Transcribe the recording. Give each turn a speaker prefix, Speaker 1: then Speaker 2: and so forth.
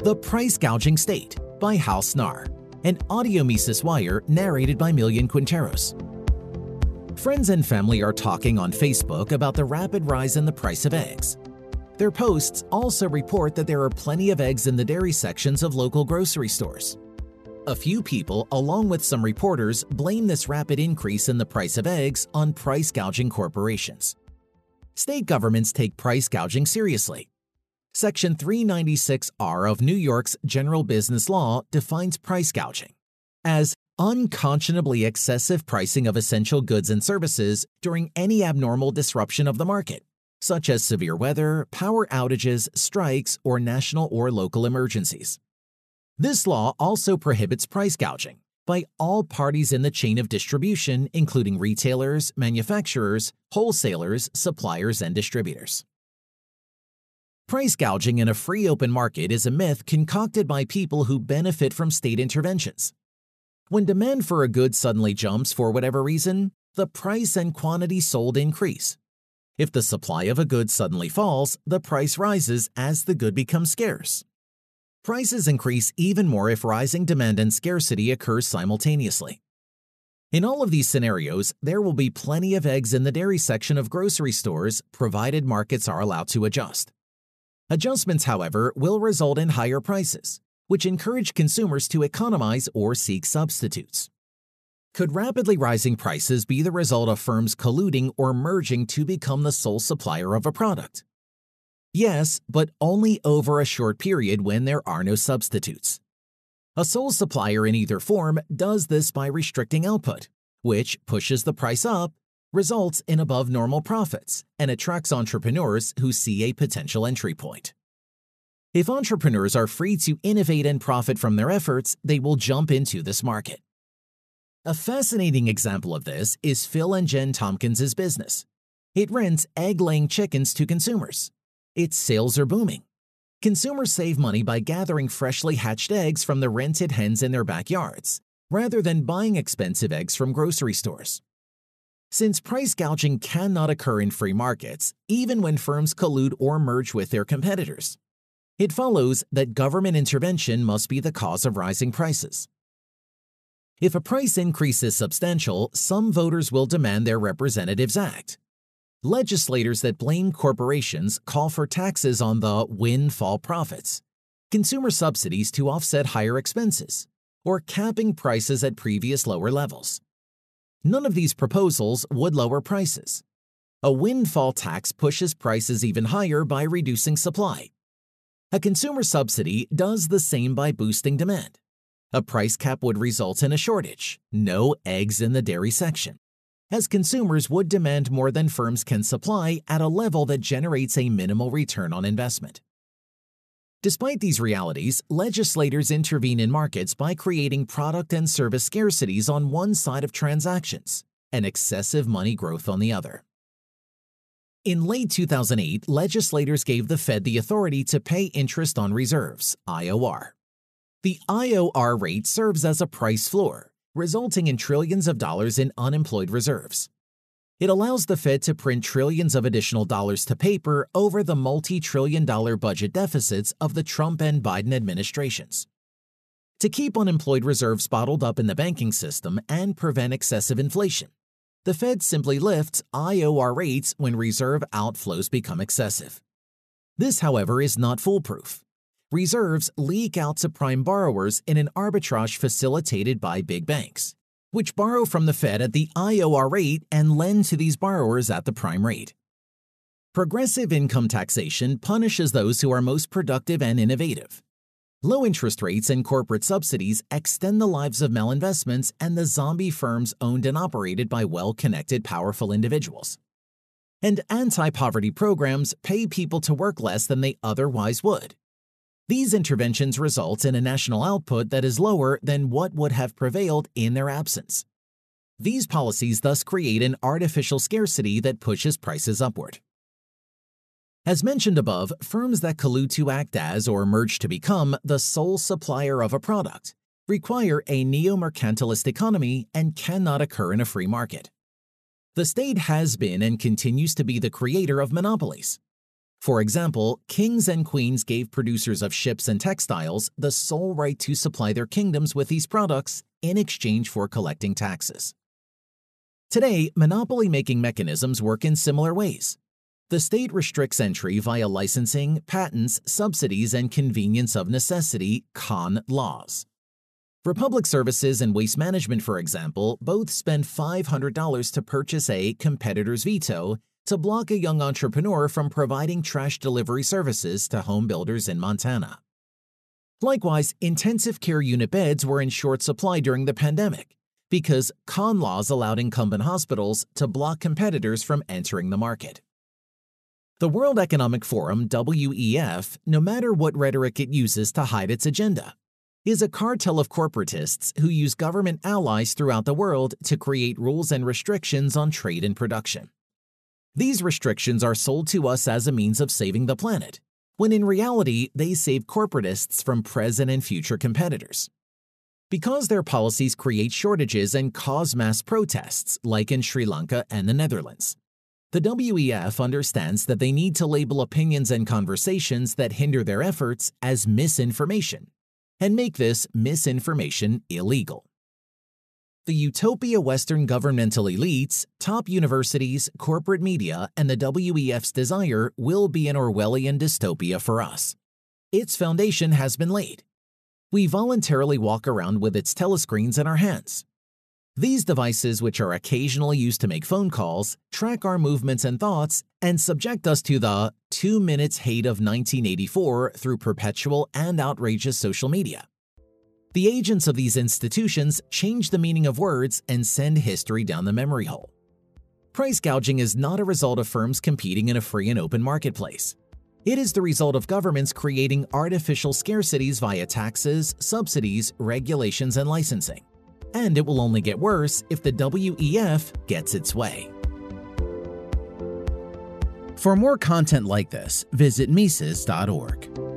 Speaker 1: The Price Gouging State by Hal Snarr, an audio Mises Wire narrated by Millian Quinteros. Friends and family are talking on Facebook about the rapid rise in the price of eggs. Their posts also report that there are plenty of eggs in the dairy sections of local grocery stores. A few people, along with some reporters, blame this rapid increase in the price of eggs on price gouging corporations. State governments take price gouging seriously Section 396R of New York's General Business Law defines price gouging as unconscionably excessive pricing of essential goods and services during any abnormal disruption of the market, such as severe weather, power outages, strikes, or national or local emergencies. This law also prohibits price gouging by all parties in the chain of distribution, including retailers, manufacturers, wholesalers, suppliers, and distributors. Price gouging in a free open market is a myth concocted by people who benefit from state interventions. When demand for a good suddenly jumps for whatever reason, the price and quantity sold increase. If the supply of a good suddenly falls, the price rises as the good becomes scarce. Prices increase even more if rising demand and scarcity occurs simultaneously. In all of these scenarios, there will be plenty of eggs in the dairy section of grocery stores provided markets are allowed to adjust. Adjustments, however, will result in higher prices, which encourage consumers to economize or seek substitutes. Could rapidly rising prices be the result of firms colluding or merging to become the sole supplier of a product? Yes, but only over a short period when there are no substitutes. A sole supplier in either form does this by restricting output, which pushes the price up results in above normal profits, and attracts entrepreneurs who see a potential entry point. If entrepreneurs are free to innovate and profit from their efforts, they will jump into this market. A fascinating example of this is Phil and Jen Tompkins' business. It rents egg laying chickens to consumers. Its sales are booming. Consumers save money by gathering freshly hatched eggs from the rented hens in their backyards, rather than buying expensive eggs from grocery stores. Since price gouging cannot occur in free markets, even when firms collude or merge with their competitors, it follows that government intervention must be the cause of rising prices. If a price increase is substantial, some voters will demand their representatives act. Legislators that blame corporations call for taxes on the windfall profits, consumer subsidies to offset higher expenses, or capping prices at previous lower levels. None of these proposals would lower prices. A windfall tax pushes prices even higher by reducing supply. A consumer subsidy does the same by boosting demand. A price cap would result in a shortage, no eggs in the dairy section, as consumers would demand more than firms can supply at a level that generates a minimal return on investment. Despite these realities, legislators intervene in markets by creating product and service scarcities on one side of transactions and excessive money growth on the other. In late 2008, legislators gave the Fed the authority to pay interest on reserves, IOR. The IOR rate serves as a price floor, resulting in trillions of dollars in unemployed reserves. It allows the Fed to print trillions of additional dollars to paper over the multi trillion dollar budget deficits of the Trump and Biden administrations. To keep unemployed reserves bottled up in the banking system and prevent excessive inflation, the Fed simply lifts IOR rates when reserve outflows become excessive. This, however, is not foolproof. Reserves leak out to prime borrowers in an arbitrage facilitated by big banks which borrow from the Fed at the IOR rate and lend to these borrowers at the prime rate. Progressive income taxation punishes those who are most productive and innovative. Low interest rates and corporate subsidies extend the lives of malinvestments and the zombie firms owned and operated by well connected, powerful individuals. And anti poverty programs pay people to work less than they otherwise would. These interventions result in a national output that is lower than what would have prevailed in their absence. These policies thus create an artificial scarcity that pushes prices upward. As mentioned above, firms that collude to act as or merge to become the sole supplier of a product require a neo mercantilist economy and cannot occur in a free market. The state has been and continues to be the creator of monopolies. For example, kings and queens gave producers of ships and textiles the sole right to supply their kingdoms with these products in exchange for collecting taxes. Today, monopoly making mechanisms work in similar ways. The state restricts entry via licensing, patents, subsidies, and convenience of necessity con laws. Republic Services and Waste Management, for example, both spend $500 to purchase a competitor's veto to block a young entrepreneur from providing trash delivery services to home builders in Montana. Likewise, intensive care unit beds were in short supply during the pandemic because con laws allowed incumbent hospitals to block competitors from entering the market. The World Economic Forum, WEF, no matter what rhetoric it uses to hide its agenda, is a cartel of corporatists who use government allies throughout the world to create rules and restrictions on trade and production. These restrictions are sold to us as a means of saving the planet, when in reality, they save corporatists from present and future competitors. Because their policies create shortages and cause mass protests, like in Sri Lanka and the Netherlands. The WEF understands that they need to label opinions and conversations that hinder their efforts as misinformation and make this misinformation illegal the Utopia Western governmental elites, top universities, corporate media, and the WEF's desire will be an Orwellian dystopia for us. Its foundation has been laid. We voluntarily walk around with its telescreens in our hands. These devices, which are occasionally used to make phone calls, track our movements and thoughts, and subject us to the two minutes hate of 1984 through perpetual and outrageous social media. The agents of these institutions change the meaning of words and send history down the memory hole. Price gouging is not a result of firms competing in a free and open marketplace. It is the result of governments creating artificial scarcities via taxes, subsidies, regulations, and licensing. And it will only get worse if the WEF gets its way. For more content like this, visit Mises.org.